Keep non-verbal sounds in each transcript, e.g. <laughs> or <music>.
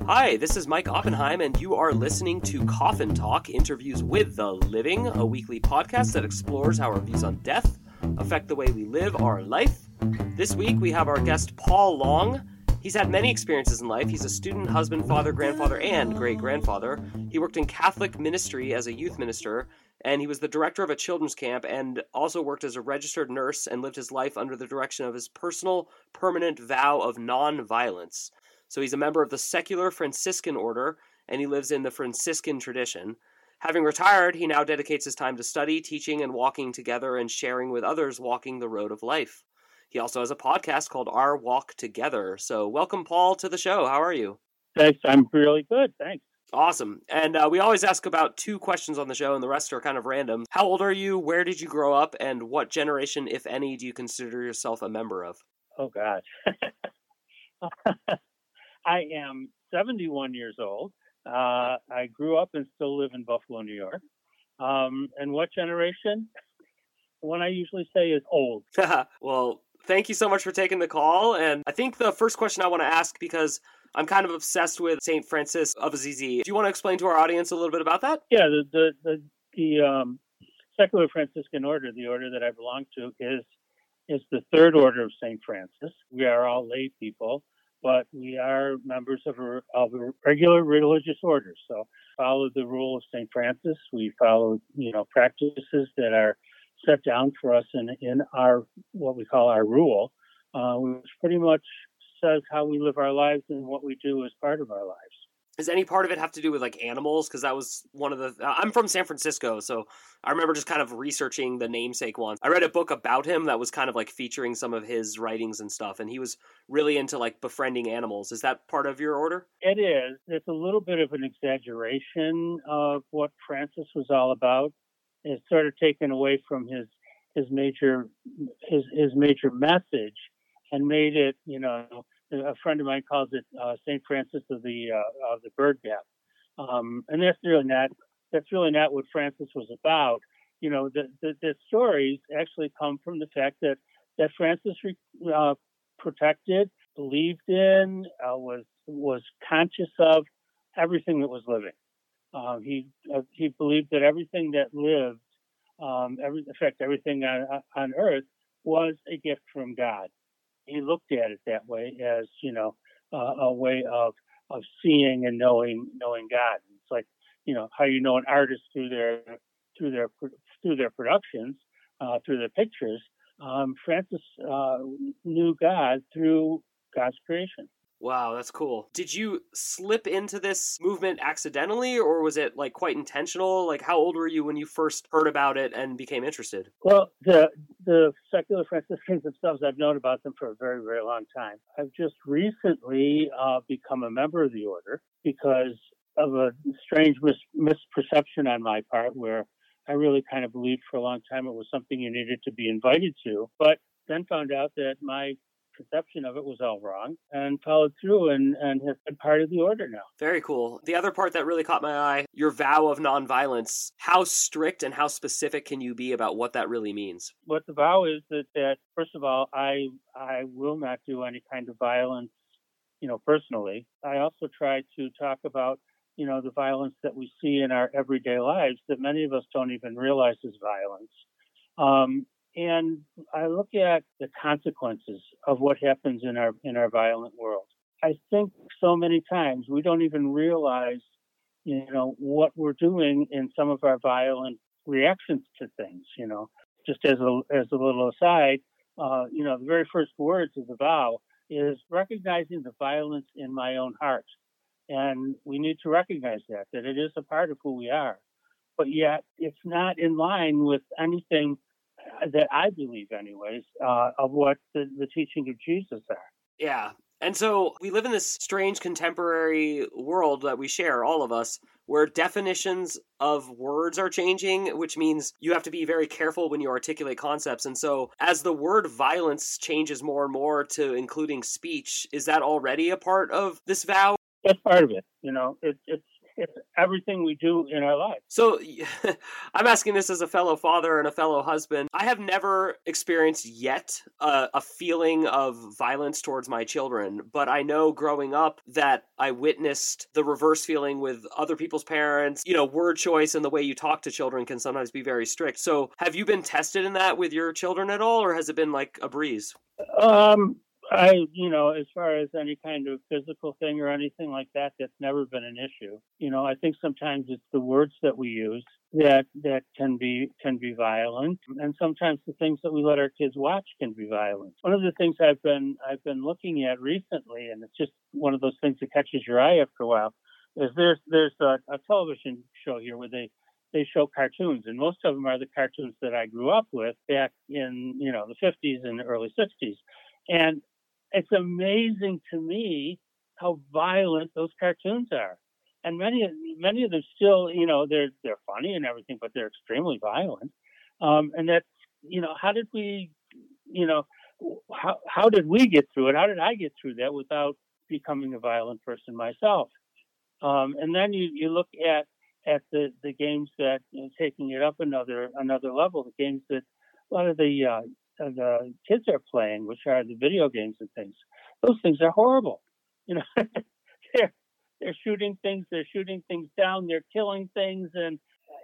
Hi, this is Mike Oppenheim, and you are listening to Coffin Talk Interviews with the Living, a weekly podcast that explores how our views on death affect the way we live our life. This week, we have our guest Paul Long. He's had many experiences in life. He's a student, husband, father, grandfather, and great grandfather. He worked in Catholic ministry as a youth minister, and he was the director of a children's camp and also worked as a registered nurse and lived his life under the direction of his personal, permanent vow of non-violence. So he's a member of the secular Franciscan order, and he lives in the Franciscan tradition. Having retired, he now dedicates his time to study, teaching, and walking together and sharing with others walking the road of life. He also has a podcast called Our Walk Together. So, welcome, Paul, to the show. How are you? Thanks. I'm really good. Thanks. Awesome. And uh, we always ask about two questions on the show, and the rest are kind of random. How old are you? Where did you grow up? And what generation, if any, do you consider yourself a member of? Oh, God. <laughs> I am 71 years old. Uh, I grew up and still live in Buffalo, New York. Um, and what generation? One I usually say is old. <laughs> well, thank you so much for taking the call. And I think the first question I want to ask, because I'm kind of obsessed with St. Francis of Assisi, do you want to explain to our audience a little bit about that? Yeah, the, the, the, the um, secular Franciscan order, the order that I belong to, is is the third order of St. Francis. We are all lay people, but we are members of a, of a regular religious order. So follow the rule of St. Francis. We follow, you know, practices that are set down for us in, in our what we call our rule, uh, which pretty much says how we live our lives and what we do as part of our lives. Does any part of it have to do with like animals? Because that was one of the. I'm from San Francisco, so I remember just kind of researching the namesake once. I read a book about him that was kind of like featuring some of his writings and stuff, and he was really into like befriending animals. Is that part of your order? It is. It's a little bit of an exaggeration of what Francis was all about is sort of taken away from his his major his his major message and made it you know a friend of mine calls it uh, Saint Francis of the uh, of the bird Gap, um, and that's really not that's really not what Francis was about. You know the, the, the stories actually come from the fact that that Francis uh, protected believed in uh, was was conscious of everything that was living. Um, he uh, he believed that everything that lived, um, every, in fact, everything on, on earth was a gift from God. He looked at it that way as you know uh, a way of of seeing and knowing knowing God. It's like you know how you know an artist through their through their through their productions, uh, through their pictures. Um, Francis uh, knew God through God's creation. Wow, that's cool. Did you slip into this movement accidentally or was it like quite intentional? Like how old were you when you first heard about it and became interested? Well, the the secular Franciscans themselves, I've known about them for a very, very long time. I've just recently uh, become a member of the order because of a strange mis- misperception on my part where I really kind of believed for a long time it was something you needed to be invited to, but then found out that my perception of it was all wrong and followed through and, and has been part of the order now. Very cool. The other part that really caught my eye, your vow of nonviolence. How strict and how specific can you be about what that really means? What the vow is that, that first of all, I I will not do any kind of violence, you know, personally. I also try to talk about you know the violence that we see in our everyday lives that many of us don't even realize is violence. Um, and I look at the consequences of what happens in our in our violent world. I think so many times we don't even realize, you know, what we're doing in some of our violent reactions to things. You know, just as a as a little aside, uh, you know, the very first words of the vow is recognizing the violence in my own heart, and we need to recognize that that it is a part of who we are, but yet it's not in line with anything that I believe, anyways, uh, of what the, the teaching of Jesus are. Yeah. And so we live in this strange contemporary world that we share, all of us, where definitions of words are changing, which means you have to be very careful when you articulate concepts. And so, as the word violence changes more and more to including speech, is that already a part of this vow? That's part of it. You know, it, it's it's everything we do in our lives. So <laughs> I'm asking this as a fellow father and a fellow husband. I have never experienced yet a, a, feeling of violence towards my children, but I know growing up that I witnessed the reverse feeling with other people's parents. You know, word choice and the way you talk to children can sometimes be very strict. So have you been tested in that with your children at all, or has it been like a breeze? Um, I, you know, as far as any kind of physical thing or anything like that, that's never been an issue. You know, I think sometimes it's the words that we use that that can be can be violent, and sometimes the things that we let our kids watch can be violent. One of the things I've been I've been looking at recently, and it's just one of those things that catches your eye after a while, is there's there's a, a television show here where they they show cartoons, and most of them are the cartoons that I grew up with back in you know the 50s and the early 60s. And it's amazing to me how violent those cartoons are. And many many of them still, you know, they're they're funny and everything, but they're extremely violent. Um, and that's, you know, how did we, you know, how how did we get through it? How did I get through that without becoming a violent person myself? Um, and then you you look at at the the games that you know, taking it up another another level, the games that a lot of the uh, the uh, kids are playing, which are the video games and things. Those things are horrible. You know, <laughs> they're they're shooting things, they're shooting things down, they're killing things, and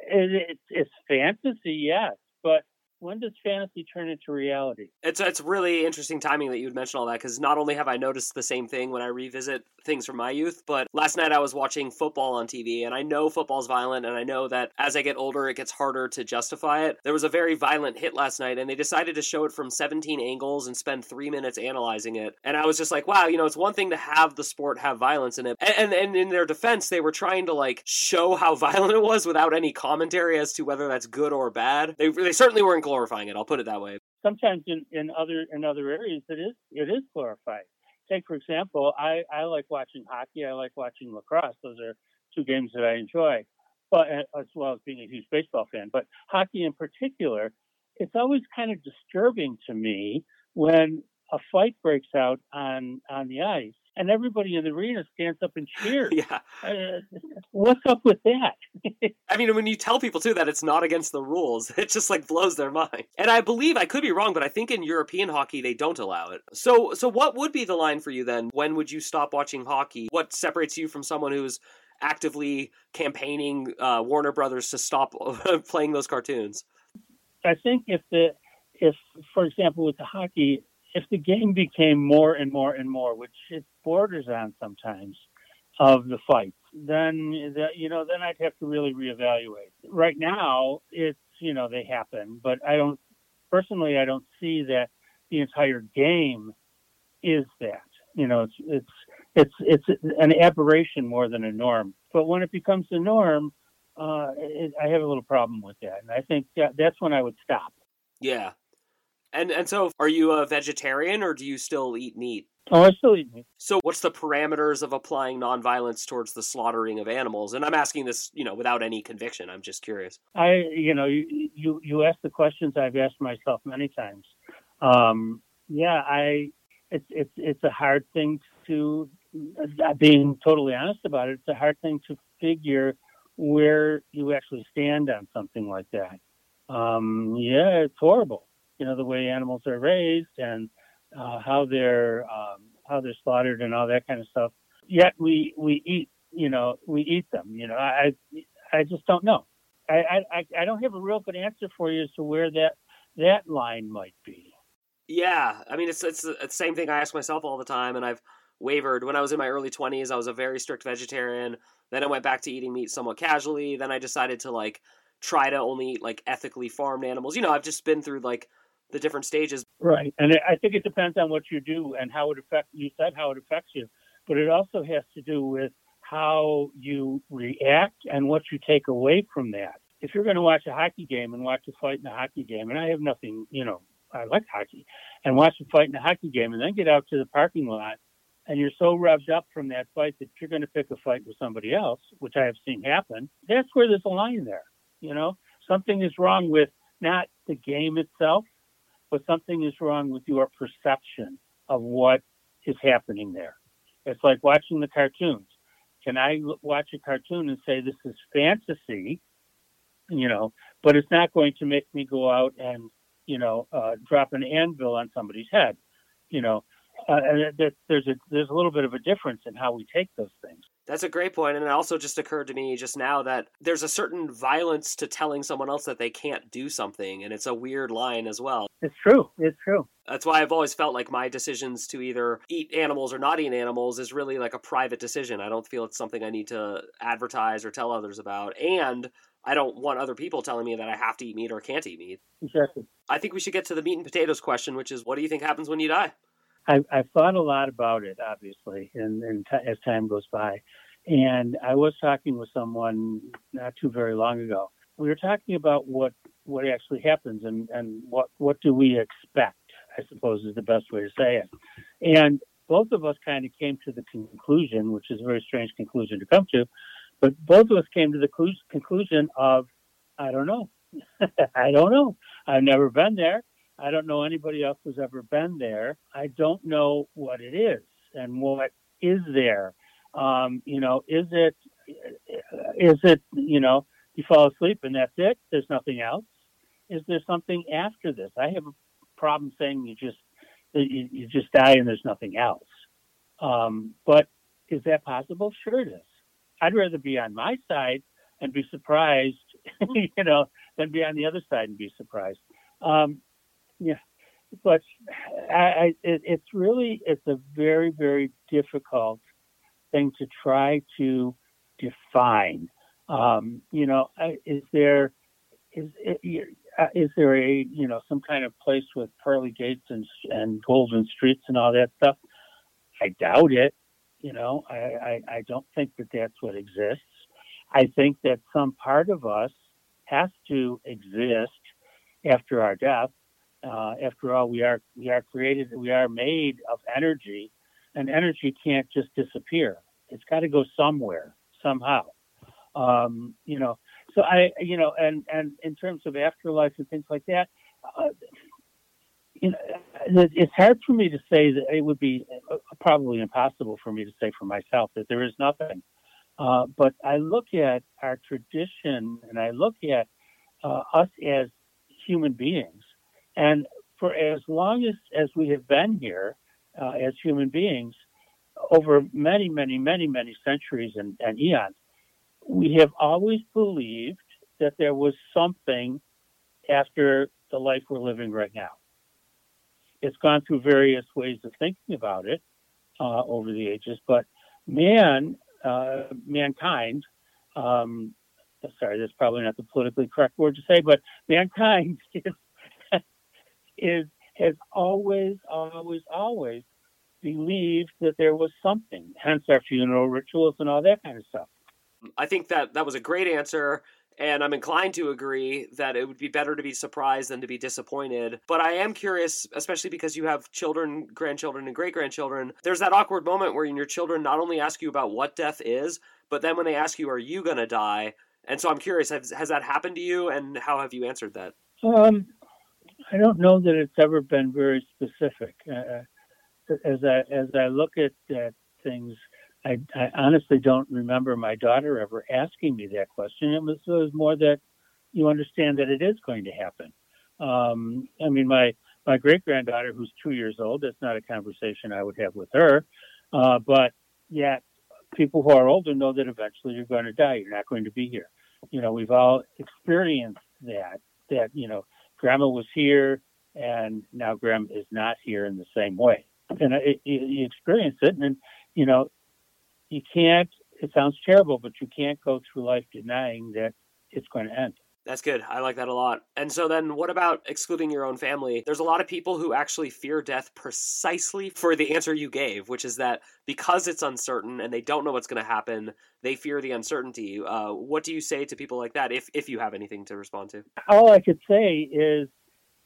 it, it, it's fantasy, yes, but when does fantasy turn into reality? It's it's really interesting timing that you would mention all that because not only have I noticed the same thing when I revisit things from my youth, but last night I was watching football on TV and I know football's violent and I know that as I get older it gets harder to justify it. There was a very violent hit last night and they decided to show it from 17 angles and spend three minutes analyzing it. And I was just like, wow, you know, it's one thing to have the sport have violence in it. And and, and in their defense, they were trying to like show how <laughs> violent it was without any commentary as to whether that's good or bad. They they certainly weren't glorifying it. I'll put it that way. Sometimes in, in other in other areas it is it is glorified. Take for example, I, I like watching hockey. I like watching lacrosse. Those are two games that I enjoy, but uh, as well as being a huge baseball fan. But hockey in particular, it's always kind of disturbing to me when a fight breaks out on on the ice and everybody in the arena stands up and cheers. <laughs> Yeah. Uh, what's up with that? <laughs> I mean, when you tell people too that it's not against the rules, <laughs> it just like blows their mind. And I believe I could be wrong, but I think in European hockey they don't allow it. So, so what would be the line for you then? When would you stop watching hockey? What separates you from someone who's actively campaigning uh, Warner Brothers to stop playing those cartoons? I think if the if, for example, with the hockey, if the game became more and more and more, which it borders on sometimes, of the fights, then you know, then I'd have to really reevaluate. Right now, it's you know they happen, but I don't personally. I don't see that the entire game is that. You know, it's it's it's it's an aberration more than a norm. But when it becomes the norm, uh, it, I have a little problem with that, and I think that, that's when I would stop. Yeah, and and so, are you a vegetarian or do you still eat meat? Oh, I still eat meat. So, what's the parameters of applying nonviolence towards the slaughtering of animals? And I'm asking this, you know, without any conviction. I'm just curious. I, you know, you you, you ask the questions I've asked myself many times. Um, yeah, I, it's it's it's a hard thing to, uh, being totally honest about it. It's a hard thing to figure where you actually stand on something like that. Um, yeah, it's horrible you know the way animals are raised and uh, how they're um, how they're slaughtered and all that kind of stuff. Yet we we eat you know we eat them. You know I I just don't know. I I I don't have a real good answer for you as to where that that line might be. Yeah, I mean it's it's the same thing I ask myself all the time, and I've wavered. When I was in my early twenties, I was a very strict vegetarian. Then I went back to eating meat somewhat casually. Then I decided to like try to only eat like ethically farmed animals. You know, I've just been through like the different stages. Right, and I think it depends on what you do and how it affects. You said how it affects you, but it also has to do with how you react and what you take away from that. If you're going to watch a hockey game and watch a fight in a hockey game, and I have nothing, you know, I like hockey, and watch a fight in a hockey game, and then get out to the parking lot, and you're so revved up from that fight that you're going to pick a fight with somebody else, which I have seen happen. That's where there's a line there. You know, something is wrong with not the game itself, but something is wrong with your perception of what is happening there. It's like watching the cartoons. can I watch a cartoon and say this is fantasy, you know, but it's not going to make me go out and, you know, uh, drop an anvil on somebody's head, you know. Uh, and there's a there's a little bit of a difference in how we take those things. That's a great point, and it also just occurred to me just now that there's a certain violence to telling someone else that they can't do something, and it's a weird line as well. It's true. It's true. That's why I've always felt like my decisions to either eat animals or not eat animals is really like a private decision. I don't feel it's something I need to advertise or tell others about, and I don't want other people telling me that I have to eat meat or can't eat meat. Exactly. I think we should get to the meat and potatoes question, which is what do you think happens when you die? I, I've thought a lot about it, obviously, and, and t- as time goes by. And I was talking with someone not too very long ago. We were talking about what what actually happens and, and what what do we expect. I suppose is the best way to say it. And both of us kind of came to the conclusion, which is a very strange conclusion to come to, but both of us came to the conclusion of, I don't know. <laughs> I don't know. I've never been there. I don't know anybody else who's ever been there. I don't know what it is and what is there. Um, you know, is it, is it, you know, you fall asleep and that's it? There's nothing else. Is there something after this? I have a problem saying you just, you, you just die and there's nothing else. Um, but is that possible? Sure it is. I'd rather be on my side and be surprised, <laughs> you know, than be on the other side and be surprised. Um, yeah, but I, I it, it's really it's a very very difficult thing to try to define. Um, you know, is there is uh, is there a you know some kind of place with pearly gates and and golden streets and all that stuff? I doubt it. You know, I, I, I don't think that that's what exists. I think that some part of us has to exist after our death uh, after all, we are we are created, we are made of energy, and energy can't just disappear. It's got to go somewhere somehow. Um, you know, so I, you know, and and in terms of afterlife and things like that, uh, you know, it's hard for me to say that it would be uh, probably impossible for me to say for myself that there is nothing. Uh, but I look at our tradition and I look at uh, us as human beings and for as long as, as we have been here uh, as human beings, over many, many, many, many centuries and, and eons, we have always believed that there was something after the life we're living right now. It's gone through various ways of thinking about it uh, over the ages, but man, uh, mankind, um, sorry, that's probably not the politically correct word to say, but mankind <laughs> is is has always, always, always believed that there was something. Hence our funeral rituals and all that kind of stuff. I think that that was a great answer. And I'm inclined to agree that it would be better to be surprised than to be disappointed. But I am curious, especially because you have children, grandchildren, and great grandchildren. There's that awkward moment where your children not only ask you about what death is, but then when they ask you, "Are you going to die?" And so I'm curious, has, has that happened to you, and how have you answered that? Um, I don't know that it's ever been very specific. Uh, as I as I look at, at things, I, I, honestly don't remember my daughter ever asking me that question. It was, it was more that you understand that it is going to happen. Um, I mean, my my great granddaughter, who's two years old, that's not a conversation I would have with her. Uh, but yet, people who are older know that eventually you're going to die. You're not going to be here. You know, we've all experienced that. That you know, grandma was here and now grandma is not here in the same way. And you experience it, and you know, you can't. It sounds terrible, but you can't go through life denying that it's going to end. That's good. I like that a lot. And so then what about excluding your own family? There's a lot of people who actually fear death precisely for the answer you gave, which is that because it's uncertain and they don't know what's going to happen, they fear the uncertainty. Uh, what do you say to people like that if, if you have anything to respond to? All I could say is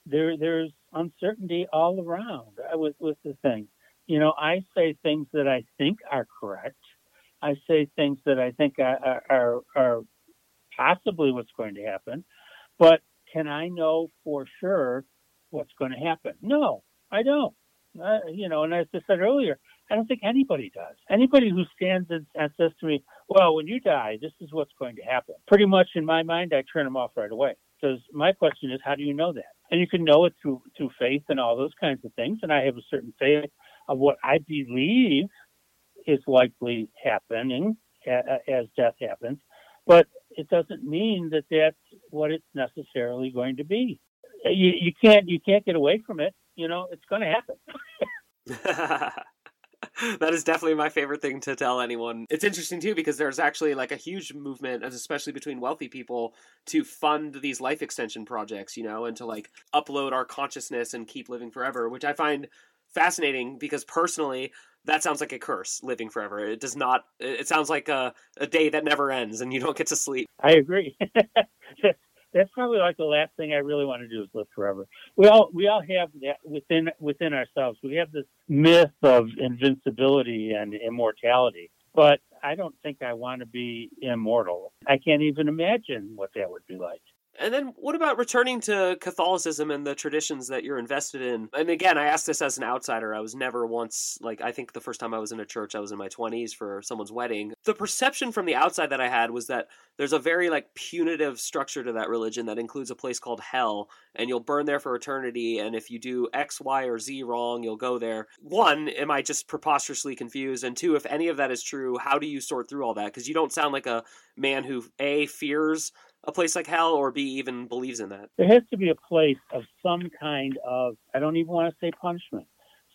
there there's uncertainty all around uh, with, with the thing. You know, I say things that I think are correct. I say things that I think are, are, are possibly what's going to happen, but can I know for sure what's going to happen? No, I don't. Uh, you know, and as I said earlier, I don't think anybody does. Anybody who stands and, and says to me, "Well, when you die, this is what's going to happen," pretty much in my mind, I turn them off right away. Because my question is, how do you know that? And you can know it through through faith and all those kinds of things. And I have a certain faith of what I believe is likely happening as death happens, but it doesn't mean that that's what it's necessarily going to be. You, you can't you can't get away from it. You know, it's going to happen. <laughs> <laughs> that is definitely my favorite thing to tell anyone. It's interesting too because there's actually like a huge movement, especially between wealthy people, to fund these life extension projects, you know, and to like upload our consciousness and keep living forever, which I find fascinating because personally that sounds like a curse living forever. It does not it sounds like a, a day that never ends and you don't get to sleep. I agree. <laughs> That's probably like the last thing i really want to do is live forever. We all we all have that within within ourselves. We have this myth of invincibility and immortality but i don't think i want to be immortal. I can't even imagine what that would be like and then what about returning to Catholicism and the traditions that you're invested in? And again, I ask this as an outsider. I was never once like I think the first time I was in a church I was in my 20s for someone's wedding. The perception from the outside that I had was that there's a very like punitive structure to that religion that includes a place called hell and you'll burn there for eternity and if you do X, Y or Z wrong, you'll go there. One, am I just preposterously confused? And two, if any of that is true, how do you sort through all that? Because you don't sound like a man who A fears a place like hell or B even believes in that? There has to be a place of some kind of I don't even want to say punishment.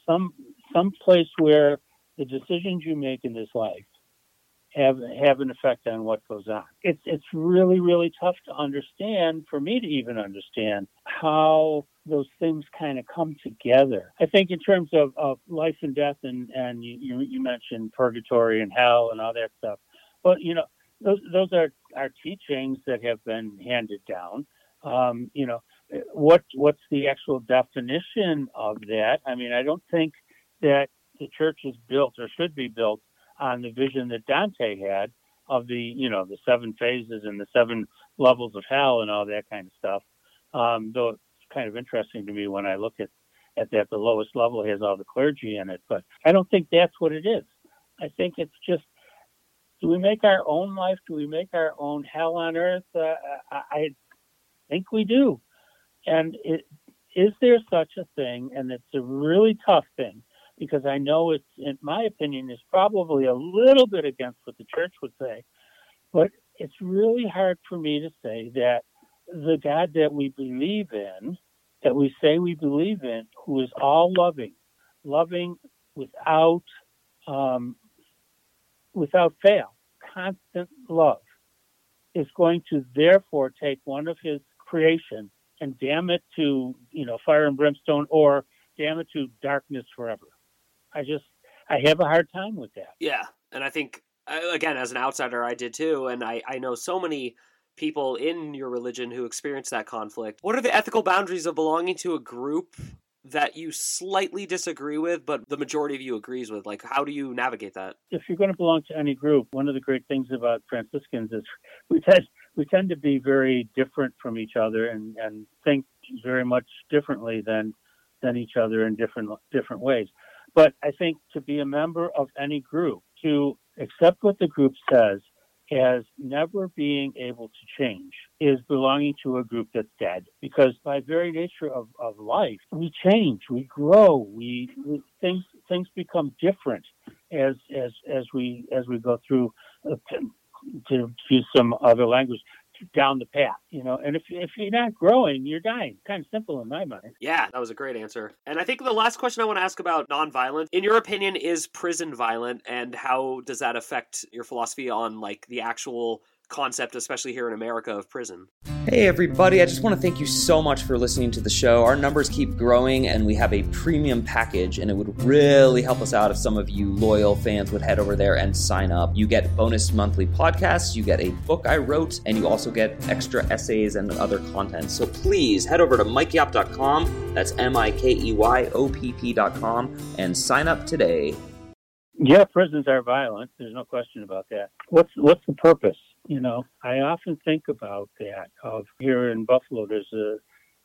Some some place where the decisions you make in this life have have an effect on what goes on. It's it's really really tough to understand for me to even understand how those things kind of come together. I think in terms of, of life and death and and you you mentioned purgatory and hell and all that stuff. But you know those those are are teachings that have been handed down. Um, you know, what what's the actual definition of that? I mean, I don't think that the church is built or should be built on the vision that Dante had of the you know the seven phases and the seven levels of hell and all that kind of stuff. Um, though it's kind of interesting to me when I look at at that the lowest level has all the clergy in it, but I don't think that's what it is. I think it's just do we make our own life? Do we make our own hell on earth? Uh, I think we do. And it, is there such a thing? And it's a really tough thing because I know it's, in my opinion, is probably a little bit against what the church would say. But it's really hard for me to say that the God that we believe in, that we say we believe in, who is all loving, loving without um, without fail, constant love, is going to therefore take one of his creation and damn it to, you know, fire and brimstone or damn it to darkness forever. I just, I have a hard time with that. Yeah. And I think, uh, again, as an outsider, I did too. And I, I know so many people in your religion who experience that conflict. What are the ethical boundaries of belonging to a group that you slightly disagree with, but the majority of you agrees with? Like, how do you navigate that? If you're going to belong to any group, one of the great things about Franciscans is <laughs> we tend we tend to be very different from each other and, and think very much differently than than each other in different different ways. But I think to be a member of any group, to accept what the group says as never being able to change is belonging to a group that's dead. Because by very nature of, of life we change we grow we, we things things become different as as as we as we go through uh, to use some other language down the path, you know. And if if you're not growing, you're dying. Kind of simple in my mind. Yeah, that was a great answer. And I think the last question I want to ask about nonviolence, in your opinion, is prison violent, and how does that affect your philosophy on like the actual concept, especially here in America, of prison. Hey, everybody. I just want to thank you so much for listening to the show. Our numbers keep growing, and we have a premium package, and it would really help us out if some of you loyal fans would head over there and sign up. You get bonus monthly podcasts, you get a book I wrote, and you also get extra essays and other content. So please head over to mikeyopp.com. That's M I K E Y O P P.com and sign up today. Yeah, prisons are violent. There's no question about that. What's what's the purpose? You know, I often think about that. Of here in Buffalo, there's a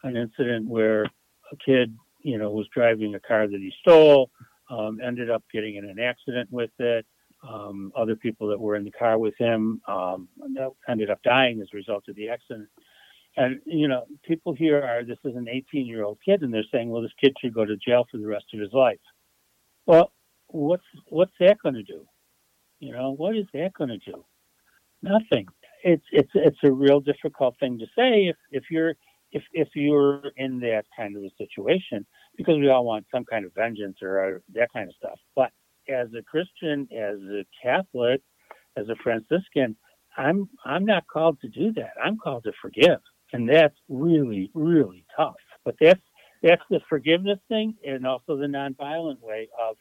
an incident where a kid, you know, was driving a car that he stole. um, ended up getting in an accident with it. Um, other people that were in the car with him um, ended up dying as a result of the accident. And you know, people here are this is an 18 year old kid, and they're saying, well, this kid should go to jail for the rest of his life. Well, what's what's that going to do? You know, what is that going to do? Nothing. It's it's it's a real difficult thing to say if if you're if if you're in that kind of a situation because we all want some kind of vengeance or that kind of stuff. But as a Christian, as a Catholic, as a Franciscan, I'm I'm not called to do that. I'm called to forgive, and that's really really tough. But that's that's the forgiveness thing, and also the nonviolent way of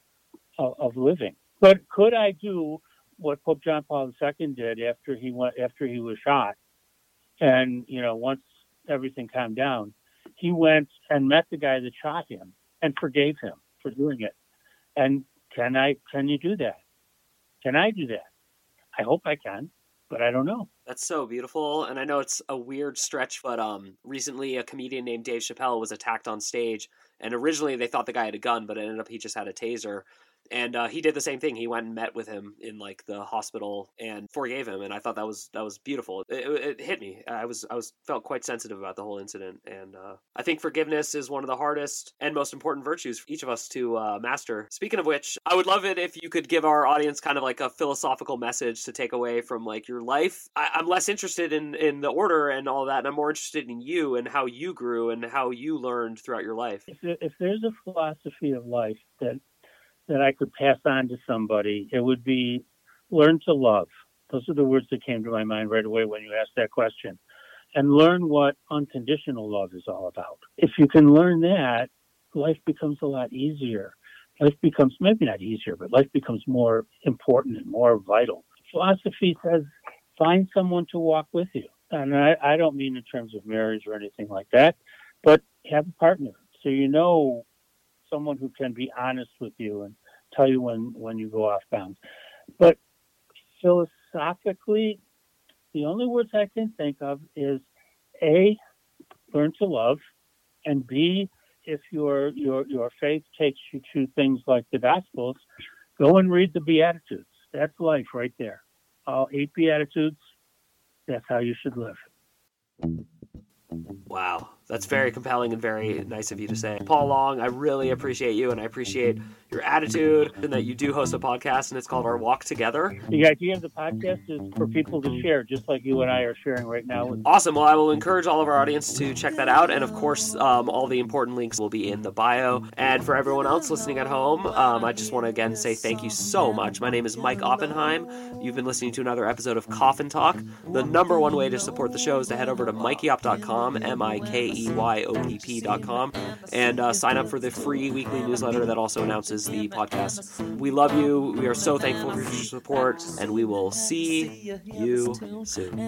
of, of living. But could I do what Pope John Paul II did after he went after he was shot? And you know, once everything calmed down, he went and met the guy that shot him and forgave him for doing it. And can I can you do that? Can I do that? I hope I can, but I don't know. That's so beautiful, and I know it's a weird stretch, but um, recently a comedian named Dave Chappelle was attacked on stage, and originally they thought the guy had a gun, but it ended up he just had a taser, and uh, he did the same thing. He went and met with him in like the hospital and forgave him, and I thought that was that was beautiful. It, it hit me. I was I was felt quite sensitive about the whole incident, and uh, I think forgiveness is one of the hardest and most important virtues for each of us to uh, master. Speaking of which, I would love it if you could give our audience kind of like a philosophical message to take away from like your life. I, I'm less interested in in the order and all that, and I'm more interested in you and how you grew and how you learned throughout your life. If, if there's a philosophy of life that that I could pass on to somebody, it would be learn to love. Those are the words that came to my mind right away when you asked that question. And learn what unconditional love is all about. If you can learn that, life becomes a lot easier. Life becomes maybe not easier, but life becomes more important and more vital. Philosophy says find someone to walk with you. And I, I don't mean in terms of marriage or anything like that, but have a partner so you know someone who can be honest with you and tell you when, when you go off bounds. But philosophically, the only words I can think of is A, learn to love, and B, if your your your faith takes you to things like the Gospels, go and read the Beatitudes. That's life right there. All eight Beatitudes. That's how you should live. Wow. That's very mm-hmm. compelling and very mm-hmm. nice of you to mm-hmm. say. Paul Long, I really appreciate you and I appreciate your attitude and that you do host a podcast and it's called Our Walk Together. The idea of the podcast is for people to share, just like you and I are sharing right now. Awesome. Well, I will encourage all of our audience to check that out. And of course, um, all the important links will be in the bio. And for everyone else listening at home, um, I just want to again say thank you so much. My name is Mike Oppenheim. You've been listening to another episode of Coffin Talk. The number one way to support the show is to head over to mikeyopp.com, M I K E E-Y-O-P-P.com, and uh, sign up for the free weekly newsletter that also announces the podcast. We love you. We are so thankful for your support, and we will see you soon.